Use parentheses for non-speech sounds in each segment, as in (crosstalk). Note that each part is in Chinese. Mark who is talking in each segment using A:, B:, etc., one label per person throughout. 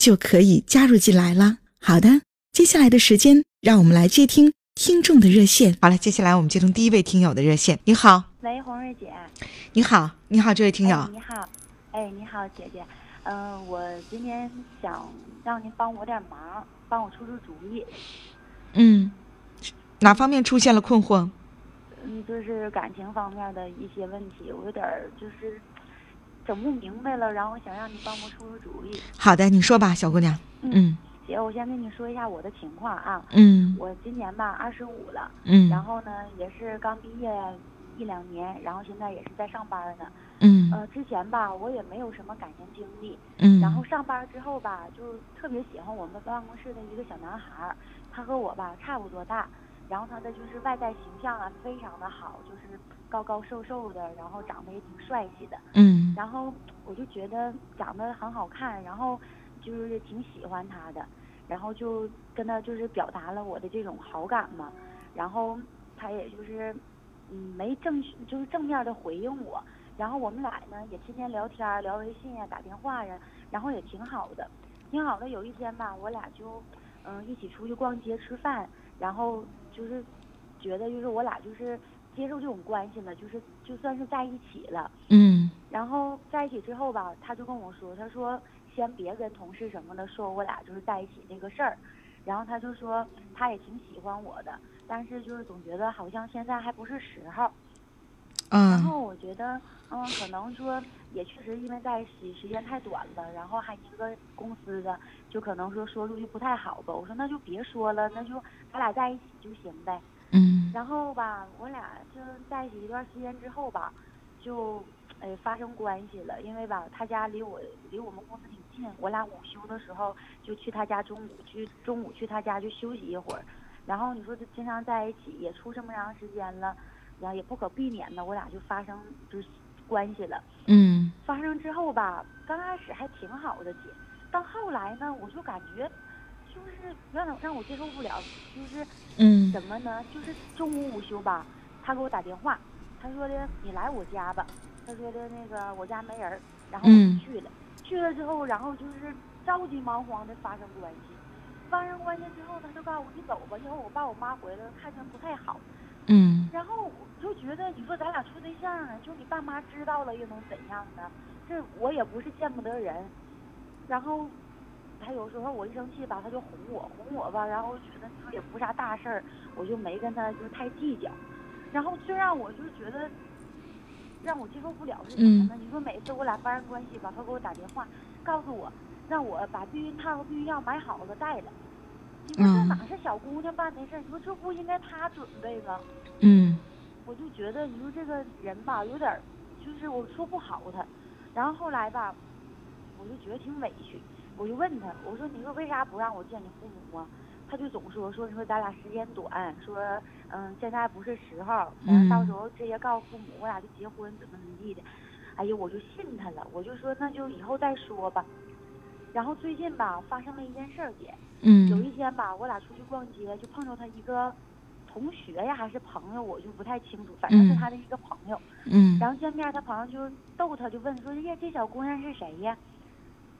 A: 就可以加入进来了。好的，接下来的时间，让我们来接听听众的热线。好了，接下来我们接通第一位听友的热线。你好，
B: 喂，红瑞姐。
A: 你好，你好，这位听友。
B: 你好，哎，你好，姐姐。嗯，我今天想让您帮我点忙，帮我出出主意。
A: 嗯，哪方面出现了困惑？
B: 嗯，就是感情方面的一些问题，我有点就是整不明白了，然后想让你帮我出出主意。
A: 好的，你说吧，小姑娘。
B: 嗯，姐，我先跟你说一下我的情况啊。
A: 嗯。
B: 我今年吧二十五了。
A: 嗯。
B: 然后呢，也是刚毕业一两年，然后现在也是在上班呢。
A: 嗯。
B: 呃，之前吧，我也没有什么感情经历。
A: 嗯。
B: 然后上班之后吧，就特别喜欢我们办公室的一个小男孩，他和我吧差不多大。然后他的就是外在形象啊，非常的好，就是高高瘦瘦的，然后长得也挺帅气的。
A: 嗯。
B: 然后我就觉得长得很好看，然后就是挺喜欢他的，然后就跟他就是表达了我的这种好感嘛。然后他也就是嗯没正就是正面的回应我。然后我们俩呢也天天聊天，聊微信呀，打电话呀，然后也挺好的，挺好的。有一天吧，我俩就嗯一起出去逛街吃饭，然后。就是觉得，就是我俩就是接受这种关系了，就是就算是在一起了。
A: 嗯。
B: 然后在一起之后吧，他就跟我说，他说先别跟同事什么的说我俩就是在一起这个事儿。然后他就说他也挺喜欢我的，但是就是总觉得好像现在还不是时候。
A: 嗯。
B: 然后我觉得，嗯，可能说也确实因为在一起时间太短了，然后还一个公司的，就可能说说出去不太好吧。我说那就别说了，那就咱俩在一起就行呗。
A: 嗯。
B: 然后吧，我俩就在一起一段时间之后吧，就哎发生关系了。因为吧，他家离我离我们公司挺近，我俩午休的时候就去他家，中午去中午去他家就休息一会儿。然后你说这经常在一起，也处这么长时间了。然后也不可避免的，我俩就发生就是关系了。
A: 嗯。
B: 发生之后吧，刚开始还挺好的，姐。到后来呢，我就感觉，就是让让我接受不了，就是
A: 嗯。
B: 怎么呢？就是中午午休吧，他给我打电话，他说的你来我家吧。他说的那个我家没人，然后我就去了。去了之后，然后就是着急忙慌的发生关系。发生关系之后，他就告诉我你走吧，一会儿我爸我妈回来看见不太好。
A: 嗯。
B: 然后我。就觉得你说咱俩处对象啊，就你爸妈知道了又能怎样呢？这我也不是见不得人。然后他有时候我一生气吧，他就哄我，哄我吧，然后觉得说也不啥大事儿，我就没跟他就太计较。然后最让我就是觉得让我接受不了是什么呢？你说每次我俩发生关系吧，他给我打电话告诉我，让我把避孕套和避孕药买好了带了。你说这哪是小姑娘办的事儿？你说这不应该她准备吗？
A: 嗯。
B: 我就觉得你说这个人吧，有点就是我说不好他。然后后来吧，我就觉得挺委屈，我就问他，我说你说为啥不让我见你父母啊？他就总说说你说咱俩时间短，说嗯现在不是时候，嗯到时候直接告诉父母我俩就结婚怎么怎么地的。哎呀，我就信他了，我就说那就以后再说吧。然后最近吧发生了一件事儿，姐，
A: 嗯，
B: 有一天吧我俩出去逛街，就碰着他一个。同学呀，还是朋友，我就不太清楚。反正是他的一个朋友。
A: 嗯。
B: 然后见面，他朋友就逗他，就问说：“呀，这小姑娘是谁呀？”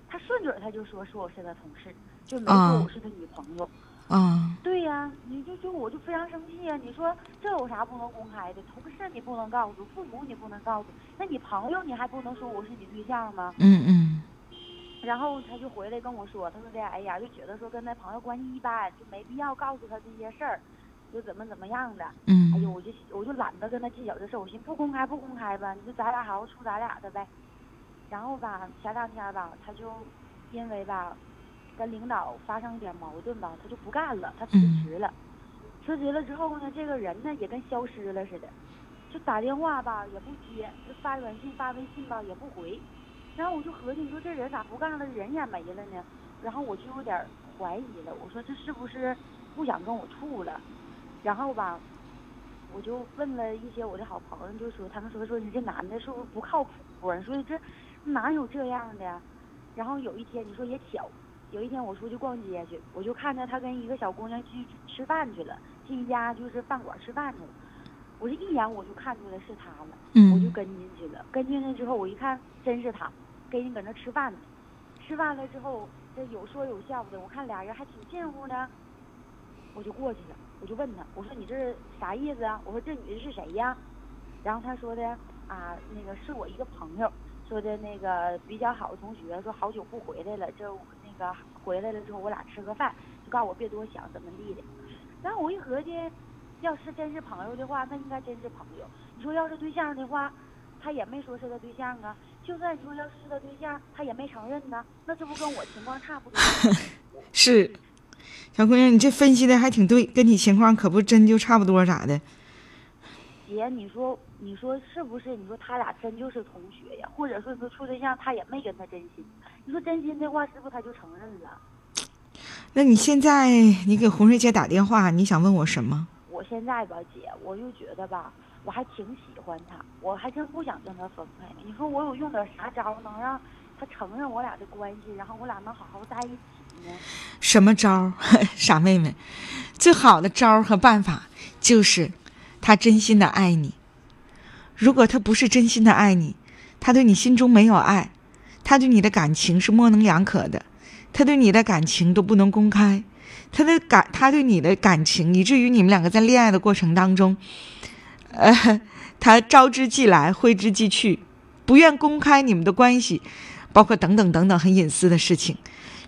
B: 他顺嘴他就说：“说我是他同事，就没说我是他女朋友。”
A: 啊。
B: 对呀，你就就我就非常生气呀！你说这有啥不能公开的？同事你不能告诉，父母你不能告诉，那你朋友你还不能说我是你对象吗？
A: 嗯嗯。
B: 然后他就回来跟我说，他说的，哎呀，就觉得说跟他朋友关系一般，就没必要告诉他这些事儿，就怎么怎么样的。
A: 嗯
B: 哎呦，我就我就懒得跟他计较这事儿，我寻思不公开不公开吧，你就咱俩好好处咱俩的呗。然后吧，前两天吧，他就因为吧跟领导发生一点矛盾吧，他就不干了，他辞职了。辞职了之后呢，这个人呢也跟消失了似的，就打电话吧也不接，就发短信发微信吧也不回。然后我就合计，你说这人咋不干了，人也没了呢？然后我就有点怀疑了，我说这是不是不想跟我处了？然后吧，我就问了一些我的好朋友，就说他们说说你这男的是不是不靠谱啊？说这哪有这样的呀？然后有一天你说也巧，有一天我出去逛街去，我就看见他跟一个小姑娘去吃饭去了，进一家就是饭馆吃饭去了。我这一眼我就看出来是他了，我就
A: 嗯
B: 跟进去了。跟进去之后，我一看真是他，跟人搁那吃饭呢。吃饭了之后，这有说有笑的，我看俩人还挺近乎的，我就过去了，我就问他，我说你这是啥意思啊？我说这女的是谁呀？然后他说的啊，那个是我一个朋友，说的那个比较好的同学，说好久不回来了，这那个回来了之后我俩吃个饭，就告诉我别多想怎么地的。然后我一合计，要是真是朋友的话，那应该真是朋友。你说要是对象的话，他也没说是他对象啊。就算你说要是他对象，他也没承认呢。那这不跟我情况差不多吗？
A: 是，小姑娘，你这分析的还挺对，跟你情况可不真就差不多咋的？
B: 姐，你说你说是不是？你说他俩真就是同学呀？或者说你说处对象，他也没跟他真心。你说真心的话，是不是他就承认了？
A: 那你现在你给红瑞姐打电话，你想问我什么？
B: 我现在吧，姐，我就觉得吧，我还挺喜欢他，我还真不想跟他分开。你说我有用点啥招能让他承认我俩的关系，然后我俩能好好在一起呢？
A: 什么招？(laughs) 傻妹妹，最好的招和办法就是他真心的爱你。如果他不是真心的爱你，他对你心中没有爱，他对你的感情是模棱两可的，他对你的感情都不能公开，他的感他对你的感情，以至于你们两个在恋爱的过程当中，呃，他招之即来，挥之即去，不愿公开你们的关系，包括等等等等很隐私的事情。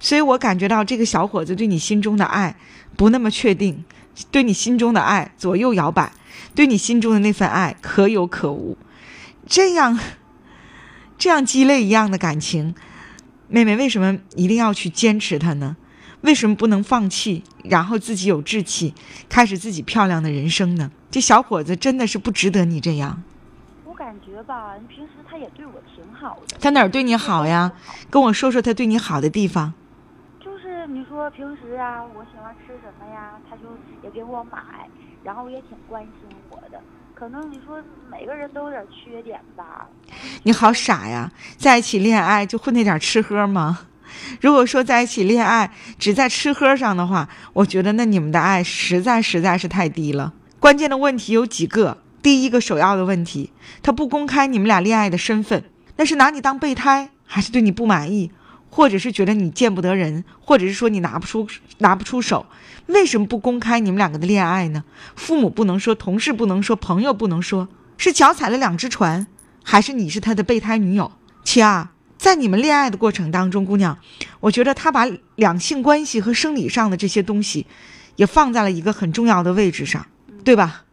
A: 所以我感觉到这个小伙子对你心中的爱不那么确定，对你心中的爱左右摇摆，对你心中的那份爱可有可无。这样，这样鸡肋一样的感情，妹妹为什么一定要去坚持它呢？为什么不能放弃，然后自己有志气，开始自己漂亮的人生呢？这小伙子真的是不值得你这样。
B: 我感觉吧，你平时他也对我挺好的。
A: 他哪儿对你好呀？跟我说说他对你好的地方。
B: 就是你说平时啊，我喜欢吃什么呀，他就也给我买，然后也挺关心我的。可能你说每个人都有点缺点吧。
A: 你好傻呀！在一起恋爱就混那点吃喝吗？如果说在一起恋爱只在吃喝上的话，我觉得那你们的爱实在实在是太低了。关键的问题有几个，第一个首要的问题，他不公开你们俩恋爱的身份，那是拿你当备胎，还是对你不满意，或者是觉得你见不得人，或者是说你拿不出拿不出手？为什么不公开你们两个的恋爱呢？父母不能说，同事不能说，朋友不能说，是脚踩了两只船，还是你是他的备胎女友？其二，在你们恋爱的过程当中，姑娘，我觉得他把两性关系和生理上的这些东西，也放在了一个很重要的位置上，对吧？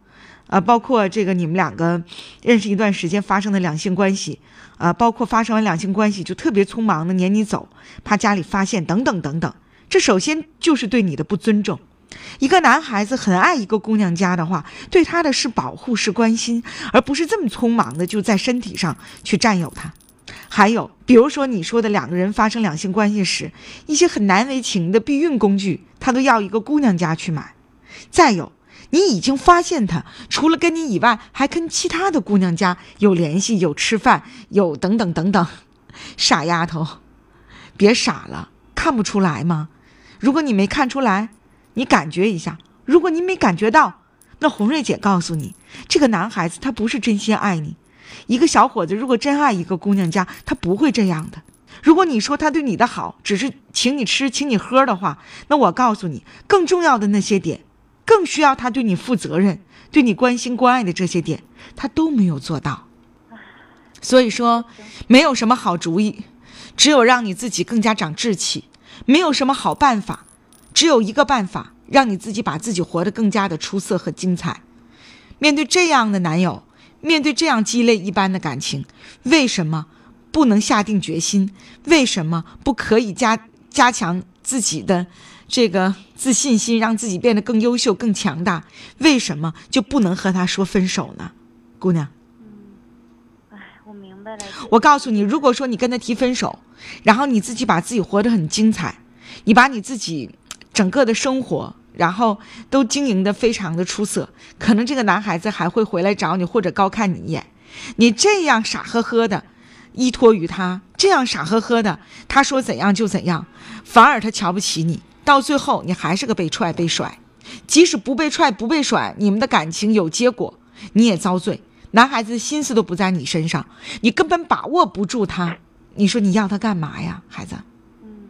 A: 啊，包括这个你们两个认识一段时间发生的两性关系，啊，包括发生完两性关系就特别匆忙的撵你走，怕家里发现等等等等。这首先就是对你的不尊重。一个男孩子很爱一个姑娘家的话，对她的是保护是关心，而不是这么匆忙的就在身体上去占有她。还有，比如说你说的两个人发生两性关系时，一些很难为情的避孕工具，他都要一个姑娘家去买。再有，你已经发现他除了跟你以外，还跟其他的姑娘家有联系、有吃饭、有等等等等。傻丫头，别傻了，看不出来吗？如果你没看出来，你感觉一下；如果你没感觉到，那红瑞姐告诉你，这个男孩子他不是真心爱你。一个小伙子如果真爱一个姑娘家，他不会这样的。如果你说他对你的好只是请你吃、请你喝的话，那我告诉你，更重要的那些点，更需要他对你负责任、对你关心关爱的这些点，他都没有做到。所以说，没有什么好主意，只有让你自己更加长志气。没有什么好办法，只有一个办法，让你自己把自己活得更加的出色和精彩。面对这样的男友，面对这样鸡肋一般的感情，为什么不能下定决心？为什么不可以加加强自己的这个自信心，让自己变得更优秀、更强大？为什么就不能和他说分手呢，姑娘？
B: 哎，我明白了。
A: 我告诉你，如果说你跟他提分手，然后你自己把自己活得很精彩，你把你自己整个的生活，然后都经营得非常的出色，可能这个男孩子还会回来找你，或者高看你一眼。你这样傻呵呵的依托于他，这样傻呵呵的，他说怎样就怎样，反而他瞧不起你，到最后你还是个被踹被甩。即使不被踹不被甩，你们的感情有结果，你也遭罪。男孩子心思都不在你身上，你根本把握不住他。你说你要他干嘛呀，孩子？
B: 嗯，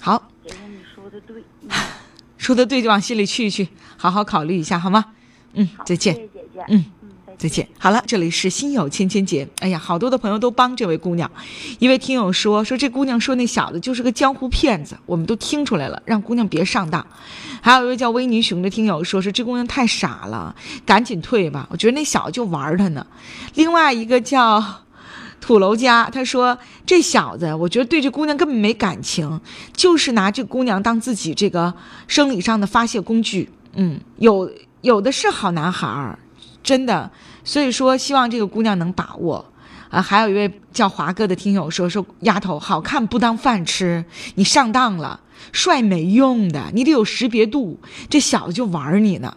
A: 好，
B: 姐姐你说的对。嗯 (laughs)
A: 说的对，就往心里去一去，好好考虑一下，好吗？嗯，再见
B: 谢。谢姐姐。
A: 嗯
B: 嗯，
A: 再见。好了，这里是心有千千结。哎呀，好多的朋友都帮这位姑娘。一位听友说，说这姑娘说那小子就是个江湖骗子，我们都听出来了，让姑娘别上当。还有一位叫威尼熊的听友说，说这姑娘太傻了，赶紧退吧。我觉得那小子就玩她呢。另外一个叫。土楼家他说：“这小子，我觉得对这姑娘根本没感情，就是拿这姑娘当自己这个生理上的发泄工具。嗯，有有的是好男孩儿，真的。所以说，希望这个姑娘能把握。啊，还有一位叫华哥的听友说：说丫头，好看不当饭吃，你上当了。帅没用的，你得有识别度。这小子就玩你呢。”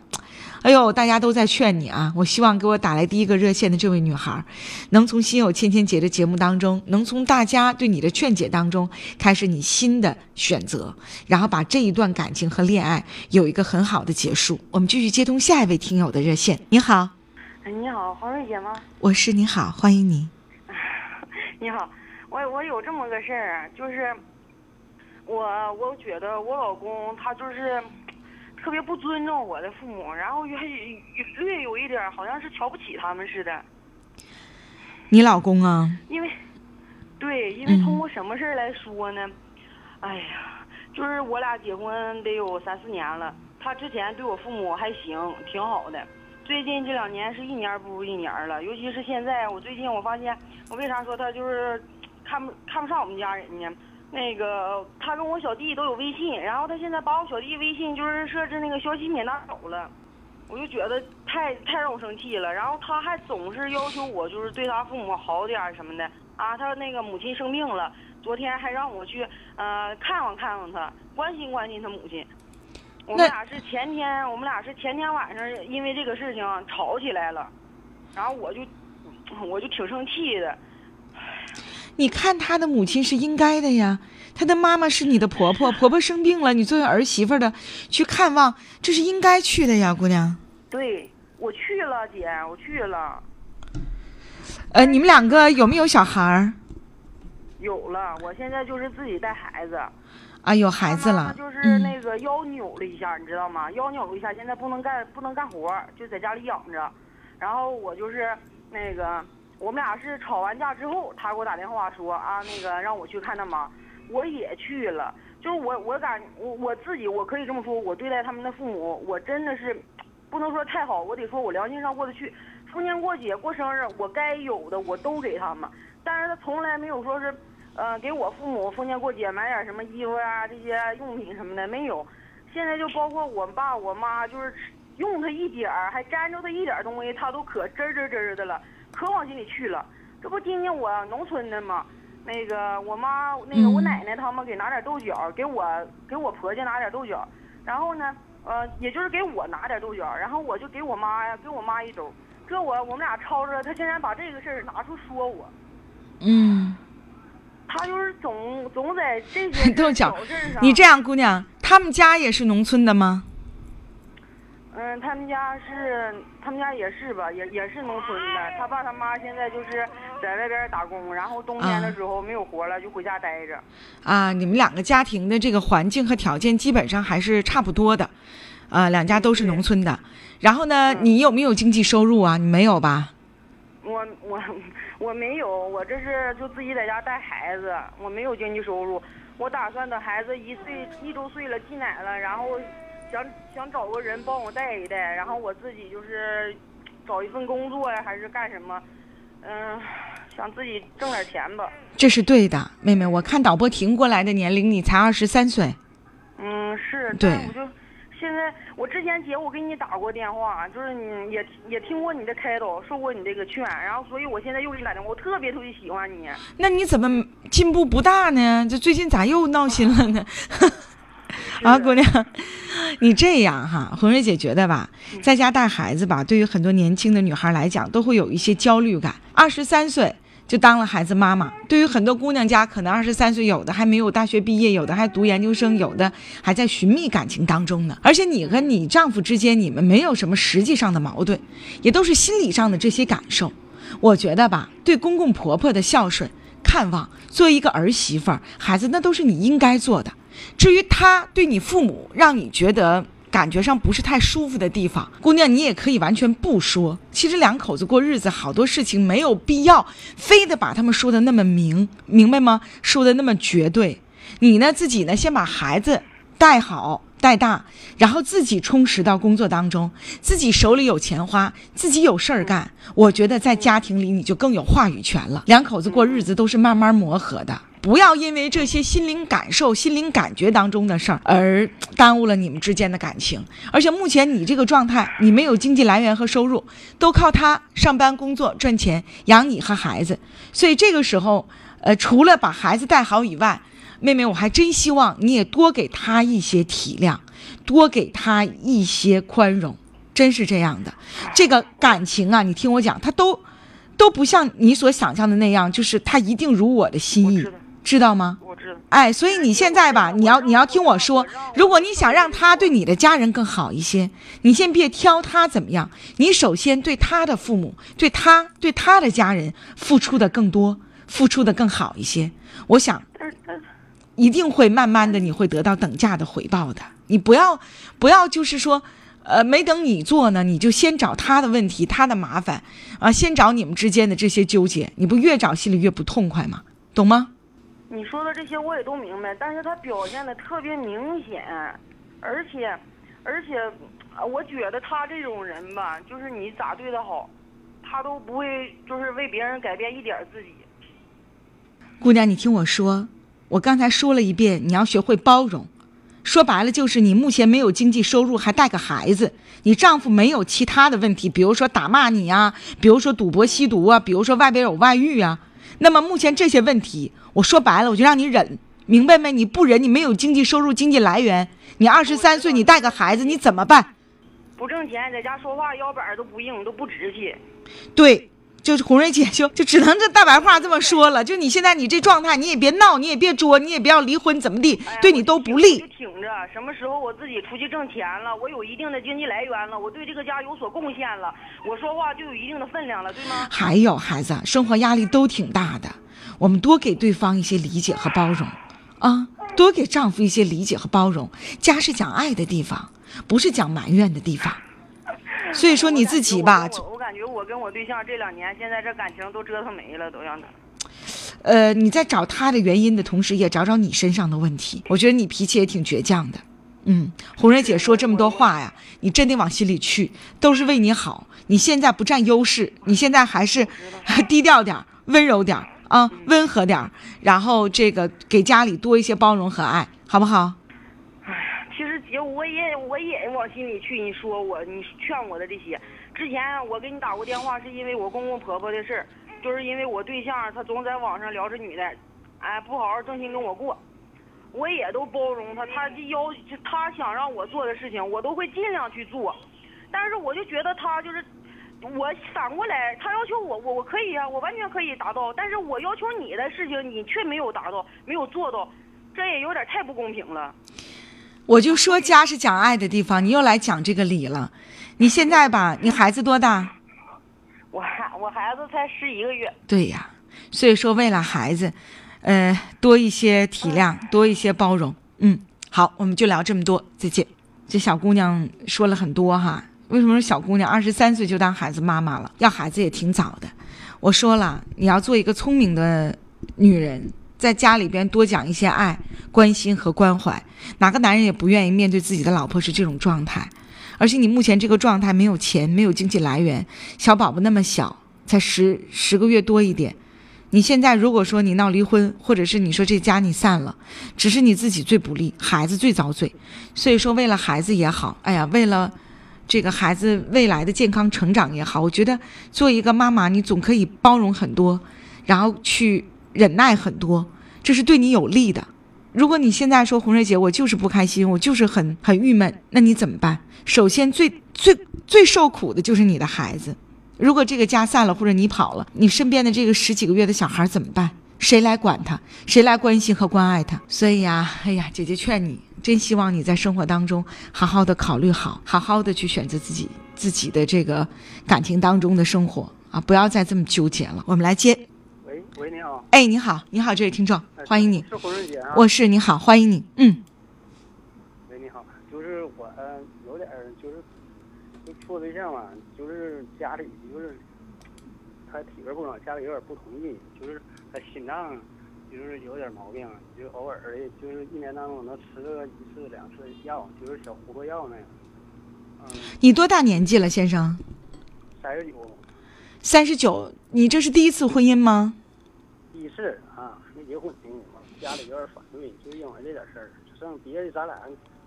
A: 哎呦，大家都在劝你啊！我希望给我打来第一个热线的这位女孩，能从《心有千千结》的节目当中，能从大家对你的劝解当中，开始你新的选择，然后把这一段感情和恋爱有一个很好的结束。我们继续接通下一位听友的热线。您好，
C: 哎，你好，黄瑞姐吗？
A: 我是你好，欢迎您。(laughs)
C: 你好，我我有这么个事儿，就是我我觉得我老公他就是特别不尊重我的父母，然后还略有一点儿好像是瞧不起他们似的，
A: 你老公啊？
C: 因为对，因为
A: 嗯
C: 通过什么事儿来说呢？哎呀，就是我俩结婚得有三四年了，他之前对我父母还行，挺好的。最近这两年是一年不如一年了，尤其是现在，我最近我发现，我为啥说他就是看不看不上我们家人呢？那个他跟我小弟都有微信，然后他现在把我小弟微信就是设置那个消息免打扰了，我就觉得太太让我生气了。然后他还总是要求我就是对他父母好点什么的啊，他那个母亲生病了，昨天还让我去呃看望看望他，关心关心他母亲。我们俩是前天，我们俩是前天晚上因为这个事情吵起来了，然后我就我就挺生气的。
A: 你看他的母亲是应该的呀，他的妈妈是你的婆婆，婆婆生病了，你作为儿媳妇的去看望，这是应该去的呀，姑娘。
C: 对，我去了，姐，我去了，
A: 呃，你们两个有没有小孩儿
C: 有了。我现在就是自己带孩子，
A: 啊？有孩子了，
C: 就是
A: 嗯
C: 那个腰扭了一下，你知道吗？腰扭了一下，现在不能干不能干活儿，就在家里养着。然后我就是那个，我们俩是吵完架之后，他给我打电话说啊，那个让我去看他妈，我也去了。就是我我感我我自己我可以这么说，我对待他们的父母，我真的是不能说太好，我得说我良心上过得去。逢年过节过生日，我该有的我都给他们，但是他从来没有说是。呃，给我父母逢年过节买点什么衣服啊，这些用品什么的没有。现在就包括我爸我妈，就是用他一点儿，还沾着他一点儿东西，他都可吱吱吱的了，可往心里去了。这不今年我农村的吗？那个我妈，那个我
A: 嗯
C: 奶奶他们给拿点豆角，给我给我婆家拿点豆角，然后呢，呃，也就是给我拿点豆角，然后我就给我妈呀，给我妈一兜。这我我们俩吵着，他竟然把这个事儿拿出说我。
A: 嗯，
C: 他就是总总在这些小。
A: 你这样，姑娘，他们家也是农村的吗？
C: 嗯，他们家是，他们家也是吧，也也是农村的。他爸他妈现在就是在外边打工，然后冬天的
A: 啊
C: 时候没有活了，就回家待着。
A: 啊，你们两个家庭的这个环境和条件基本上还是差不多的，啊，两家都是农村的。然后呢，
C: 嗯
A: 你有没有经济收入啊？你没有吧？
C: 我我我没有，我这是就自己在家带孩子，我没有经济收入。我打算等孩子一岁一周岁了进奶了，然后想想找个人帮我带一带，然后我自己就是找一份工作呀，还是干什么？嗯，想自己挣点钱吧。
A: 这是对的，妹妹。我看导播停过来的年龄，你才二十三岁。
C: 嗯，是。
A: 对。
C: 我就现在，我之前姐我给你打过电话，就是你也也听过你的开导，受过你这个劝，然后所以我现在又给你打电话，我特别特别喜欢你。
A: 那你怎么进步不大呢？这最近咋又闹心了呢？(laughs) 啊，姑娘，(laughs) 你这样哈，红瑞姐觉得吧，在家带孩子吧，对于很多年轻的女孩来讲，都会有一些焦虑感。二十三岁就当了孩子妈妈，对于很多姑娘家，可能二十三岁有的还没有大学毕业，有的还读研究生，有的还在寻觅感情当中呢。而且你和你丈夫之间，你们没有什么实际上的矛盾，也都是心理上的这些感受。我觉得吧，对公公婆婆的孝顺、看望，作为一个儿媳妇儿，孩子那都是你应该做的。至于他对你父母让你觉得感觉上不是太舒服的地方，姑娘，你也可以完全不说。其实两口子过日子，好多事情没有必要非得把他们说的那么明，明白吗？说的那么绝对。你呢，自己呢，先把孩子带好带大，然后自己充实到工作当中，自己手里有钱花，自己有事儿干。我觉得在家庭里你就更有话语权了。两口子过日子都是慢慢磨合的。不要因为这些心灵感受、心灵感觉当中的事儿而耽误了你们之间的感情。而且目前你这个状态，你没有经济来源和收入，都靠他上班工作赚钱养你和孩子。所以这个时候，呃，除了把孩子带好以外，妹妹，我还真希望你也多给他一些体谅，多给他一些宽容。真是这样的，这个感情啊，你听我讲，他都都不像你所想象的那样，就是他一定如我的心意。知道吗？
C: 我知道。
A: 哎，所以你现在吧，你要你要听我说，如果你想让他对你的家人更好一些，你先别挑他怎么样，你首先对他的父母，对他对他的家人付出的更多，付出的更好一些。我想，一定会慢慢的你会得到等价的回报的。你不要不要就是说，呃，没等你做呢，你就先找他的问题，他的麻烦啊，先找你们之间的这些纠结，你不越找心里越不痛快吗？懂吗？
C: 你说的这些我也都明白，但是他表现的特别明显，而且，而且，我觉得他这种人吧，就是你咋对他好，他都不会就是为别人改变一点自己。
A: 姑娘，你听我说，我刚才说了一遍，你要学会包容。说白了就是你目前没有经济收入，还带个孩子，你丈夫没有其他的问题，比如说打骂你啊，比如说赌博吸毒啊，比如说外边有外遇啊。那么目前这些问题，我说白了，我就让你忍，明白没？你不忍，你没有经济收入、经济来源，你二十三岁，你带个孩子，你怎么办？
C: 不挣钱，在家说话腰板都不硬，都不直气。
A: 对。就是红瑞姐就就只能这大白话这么说了，就你现在你这状态，你也别闹，你也别作，你也不要离婚，怎么地，对你都不利。
C: 挺着，什么时候我自己出去挣钱了，我有一定的经济来源了，我对这个家有所贡献了，我说话就有一定的分量了，对吗？
A: 还有孩子，生活压力都挺大的，我们多给对方一些理解和包容，啊，多给丈夫一些理解和包容。家是讲爱的地方，不是讲埋怨的地方。所以说你自己吧，
C: 我感觉我跟我对象这两年，现在这感情都折腾没了，都让他。
A: 呃，你在找他的原因的同时，也找找你身上的问题。我觉得你脾气也挺倔强的，嗯，红瑞姐说这么多话呀，你真得往心里去，都是为你好。你现在不占优势，你现在还是 (laughs) 低调点温柔点啊，温和点然后这个给家里多一些包容和爱，好不好？
C: 其实姐，我也我也往心里去。你说我，你劝我的这些，之前我给你打过电话，是因为我公公婆婆的事儿，就是因为我对象他总在网上聊着女的，哎，不好好正心跟我过，我也都包容他，他就要他想让我做的事情，我都会尽量去做。但是我就觉得他就是，我反过来，他要求我，我我可以啊，我完全可以达到，但是我要求你的事情，你却没有达到，没有做到，这也有点太不公平了。
A: 我就说家是讲爱的地方，你又来讲这个理了。你现在吧，你孩子多大？
C: 我孩我孩子才十一个月。
A: 对呀，所以说为了孩子，呃，多一些体谅，多一些包容。嗯，好，我们就聊这么多，再见。这小姑娘说了很多哈，为什么说小姑娘二十三岁就当孩子妈妈了？要孩子也挺早的。我说了，你要做一个聪明的女人，在家里边多讲一些爱、关心和关怀。哪个男人也不愿意面对自己的老婆是这种状态，而且你目前这个状态没有钱，没有经济来源，小宝宝那么小，才十十个月多一点。你现在如果说你闹离婚，或者是你说这家你散了，只是你自己最不利，孩子最遭罪。所以说，为了孩子也好，哎呀，为了这个孩子未来的健康成长也好，我觉得做一个妈妈，你总可以包容很多，然后去忍耐很多，这是对你有利的。如果你现在说红瑞姐，我就是不开心，我就是很很郁闷，那你怎么办？首先最最最受苦的就是你的孩子。如果这个家散了，或者你跑了，你身边的这个十几个月的小孩怎么办？谁来管他？谁来关心和关爱他？所以呀，哎呀，姐姐劝你，真希望你在生活当中好好的考虑好，好好的去选择自己自己的这个感情当中的生活啊，不要再这么纠结了。我们来接，
D: 喂喂，你好，
A: 哎，你好，你好，这位听众，欢迎你，
D: 是红瑞姐啊。
A: 我是你好，欢迎你，嗯，
D: 喂，你好，就是我呃有点就是就处对象嘛，就是家里就是他体格不好，家里有点不同意，就是他心脏就是有点毛病，就偶尔的，就是一年当中能吃个一次两次药，就是小糊涂药那样。嗯，
A: 你多大年纪了，先生？
D: 三十九，
A: 三十九，你这是第一次婚姻吗？
D: 第一次啊，没结婚呢，家里有点反对，就因为这点事儿，剩别的咱俩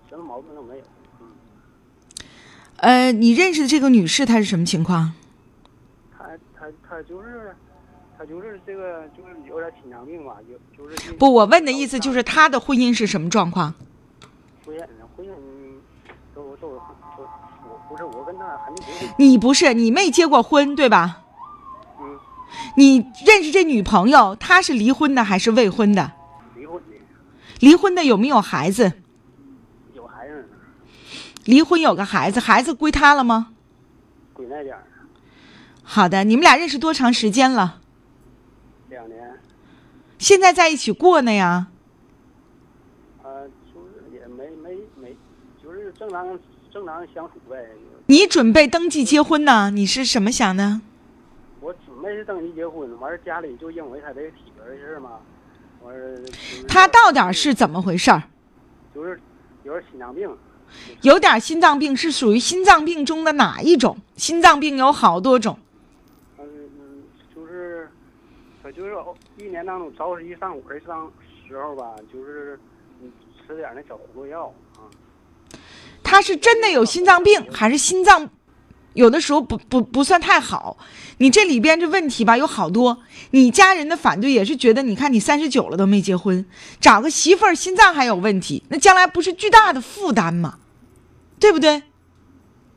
D: 什么毛病都没有。嗯，
A: 呃，你认识的这个女士她是什么情况？
D: 她她她就是他就是这个就是有点心脏病吧，有就是
A: 不，我问的意思就是她的婚姻是什么状况？
D: 婚姻婚姻都都都我不是我跟他还没结婚，
A: 你不是你没结过婚对吧？
D: 嗯，
A: 你认识这女朋友，她是离婚的还是未婚的？
D: 离婚的，
A: 离婚的有没有孩子？
D: 有孩子，
A: 离婚有个孩子，孩子归她了吗？
D: 归那边
A: 好的，你们俩认识多长时间了？
D: 两年，
A: 现在在一起过呢呀？
D: 呃，就是也没没没，就是正常正常相处呗。
A: 你准备登记结婚呢？你是什么想的？
D: 我准备是登记结婚，完事儿家里就因为他这个体格的事儿嘛，完事儿就是
A: 他到底是怎么回事儿？
D: 就是有点心脏病，
A: 有点心脏病，是属于心脏病中的哪一种？心脏病有好多种。
D: 嗯嗯，就是他就是一年当中着急上火的上时候吧，就是嗯吃点那小糊涂药啊。
A: 他是真的有心脏病，还是心脏有的时候不不不算太好？你这里边这问题吧有好多，你家人的反对也是觉得，你看你三十九了都没结婚，找个媳妇儿心脏还有问题，那将来不是巨大的负担吗？对不对？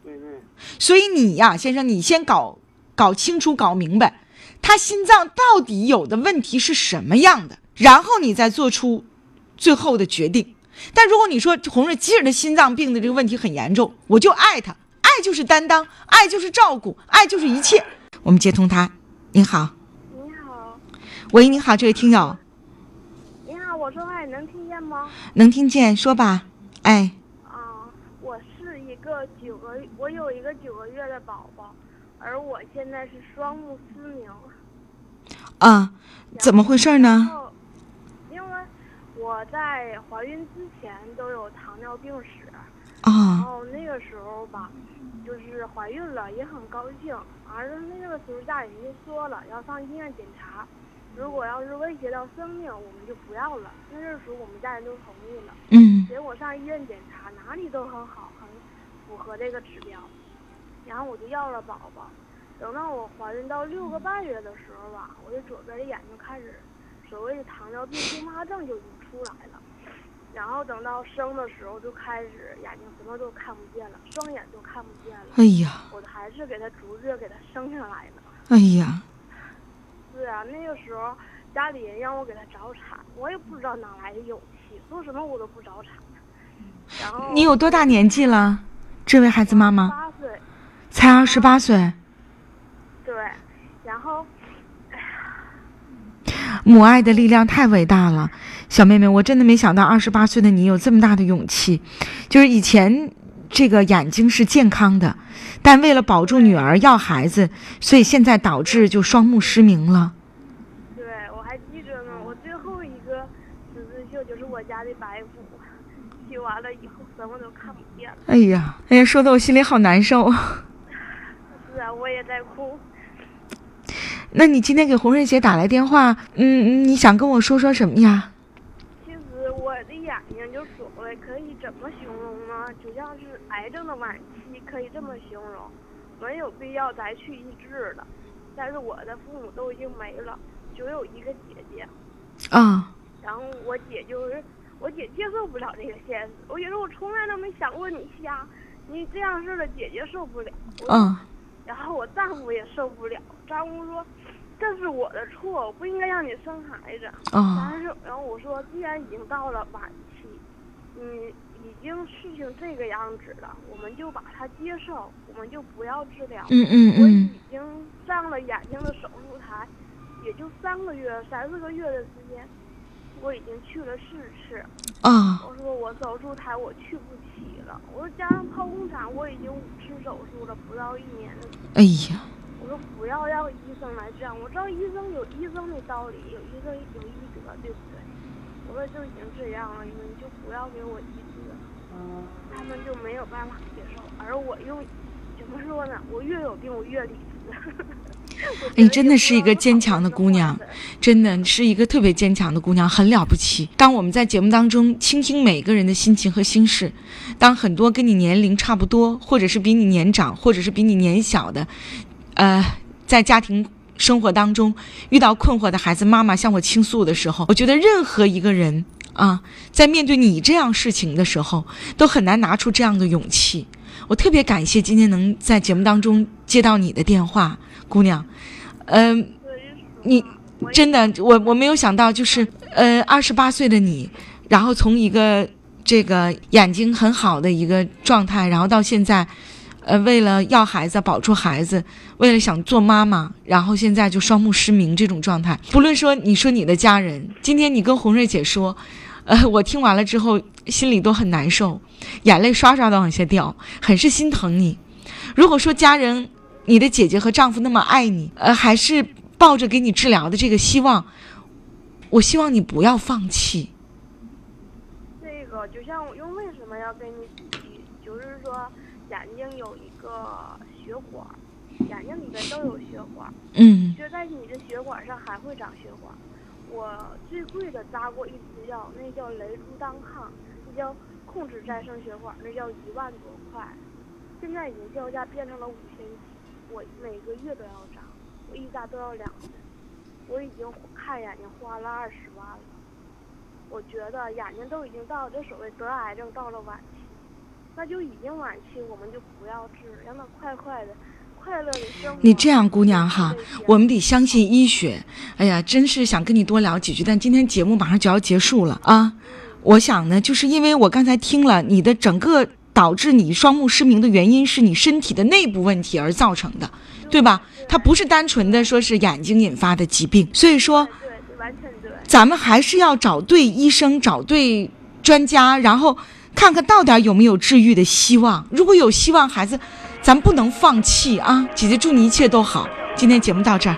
D: 对对，
A: 所以你呀，先生，你先搞搞清楚、搞明白，他心脏到底有的问题是什么样的，然后你再做出最后的决定。但如果你说红瑞即使他心脏病的这个问题很严重，我就爱他，爱就是担当，爱就是照顾，爱就是一切。我们接通他，您好，
E: 你好，
A: 喂，你好，这位听友，
E: 你好，我说话你能听见吗？
A: 能听见说吧？哎，
E: 啊，我是一个九个，我有一个九个月的宝宝，而我现在是双目失明。
A: 啊，怎么回事呢？
E: 因为我在怀孕之前都有糖尿病史，然
A: 啊，
E: 后那个时候吧，就是怀孕了也很高兴，儿子那个时候家里人就说了要上医院检查，如果要是威胁到生命，我们就不要了。那个时候我们家人都同意了。
A: 嗯
E: 结果上医院检查，哪里都很好，很符合这个指标，然后我就要了宝宝。等到我怀孕到六个半月的时候吧，我的左边的眼睛开始所谓的糖尿病并发症就已经出来了。然后等到生的时候就开始眼睛什么都看不见了，双眼都看不见了。
A: 哎呀，
E: 我还是给他逐月给他生下来的。
A: 哎呀，
E: 是啊，那个时候家里人让我给他早产，我也不知道哪来的勇气，做什么我都不早产。然后
A: 你有多大年纪了？这位孩子妈妈
E: 八岁，
A: 才二十八岁。
E: 对，然后
A: 母爱的力量太伟大了，小妹妹，我真的没想到二十八岁的你有这么大的勇气。就是以前这个眼睛是健康的，但为了保住女儿要孩子，所以现在导致就双目失明了。
E: 对，我还记着呢，我最后一个十字绣就是我家的白虎，绣完了以后什么都看不见了。
A: 哎呀，哎呀，说的我心里好难受。
E: 是啊，我也在哭。
A: 那你今天给红瑞姐打来电话，嗯，你想跟我说说什么呀？
E: 其实我的眼睛就所谓可以怎么形容呢？就像是癌症的晚期，可以这么形容，没有必要再去医治了。但是我的父母都已经没了，只有一个姐姐。
A: 啊，
E: 然后我姐就是，我姐接受不了这个现实。我觉得我从来都没想过你瞎，你这样式的姐姐受不了。我
A: 嗯
E: 然后我丈夫也受不了，丈夫说这是我的错，我不应该让你生孩子。
A: 哦
E: 但是，然后我说，既然已经到了晚期，嗯，已经事情这个样子了，我们就把它接受，我们就不要治疗。
A: 嗯嗯
E: 我已
A: 嗯
E: 经上了眼睛的手术台，也就三个月、三四个月的时间，我已经去了四次。
A: 啊
E: 我说我手术台我去不起了，我说加上剖宫产我已经五次手术了，不到一年的时间。
A: 哎呀，
E: 我说不要让医生来这样，我知道医生有医生的道理，有医生有医德，对不对？我说就已经这样了，你们就不要给我医治了，他们就没有办法接受，而我又怎么说呢？我越有病我越理智。(laughs)
A: 你真的是一个坚强的姑娘真的是一个特别坚强的姑娘，很了不起。当我们在节目当中倾听每个人的心情和心事，当很多跟你年龄差不多，或者是比你年长，或者是比你年小的，呃，在家庭生活当中遇到困惑的孩子妈妈向我倾诉的时候，我觉得任何一个人啊，在面对你这样事情的时候，都很难拿出这样的勇气。我特别感谢今天能在节目当中接到你的电话，姑娘，嗯、你真的，我我没有想到，就是呃，二十八岁的你，然后从一个这个眼睛很好的一个状态，然后到现在，呃，为了要孩子保住孩子，为了想做妈妈，然后现在就双目失明这种状态。不论说你说你的家人，今天你跟红瑞姐说，呃，(laughs) 我听完了之后心里都很难受，眼泪刷刷的往下掉，很是心疼你。如果说家人，你的姐姐和丈夫那么爱你，呃，还是抱着给你治疗的这个希望，我希望你不要放弃。
E: 这个就像我用为什么要跟你提，就是说眼睛有一个血管，里边都有血管，
A: 嗯。
E: 就在你的血管上还会长血管。我最贵的扎过一支药，那叫雷珠单抗，那叫控制再生血管，那叫一万多块，现在已经标价变成了五千几，我每个月都要扎，我一扎都要两针，我已经看眼睛花了二十万了。我觉得眼睛都已经到这所谓得癌症到了晚期，那就已经晚期，我们就不要治，让它快快的。
A: 你这样姑娘哈，我们得相信医学。哎呀，真是想跟你多聊几句，但今天节目马上就要结束了啊。我想呢，就是因为我刚才听了你的整个导致你双目失明的原因是你身体的内部问题而造成的，对吧？它不是单纯的说是眼睛引发的疾病，所以说。
E: 对对，完全对。
A: 咱们还是要找对医生，找对专家，然后看看到底有没有治愈的希望。如果有希望，孩子，咱不能放弃啊！姐姐祝你一切都好。今天节目到这儿。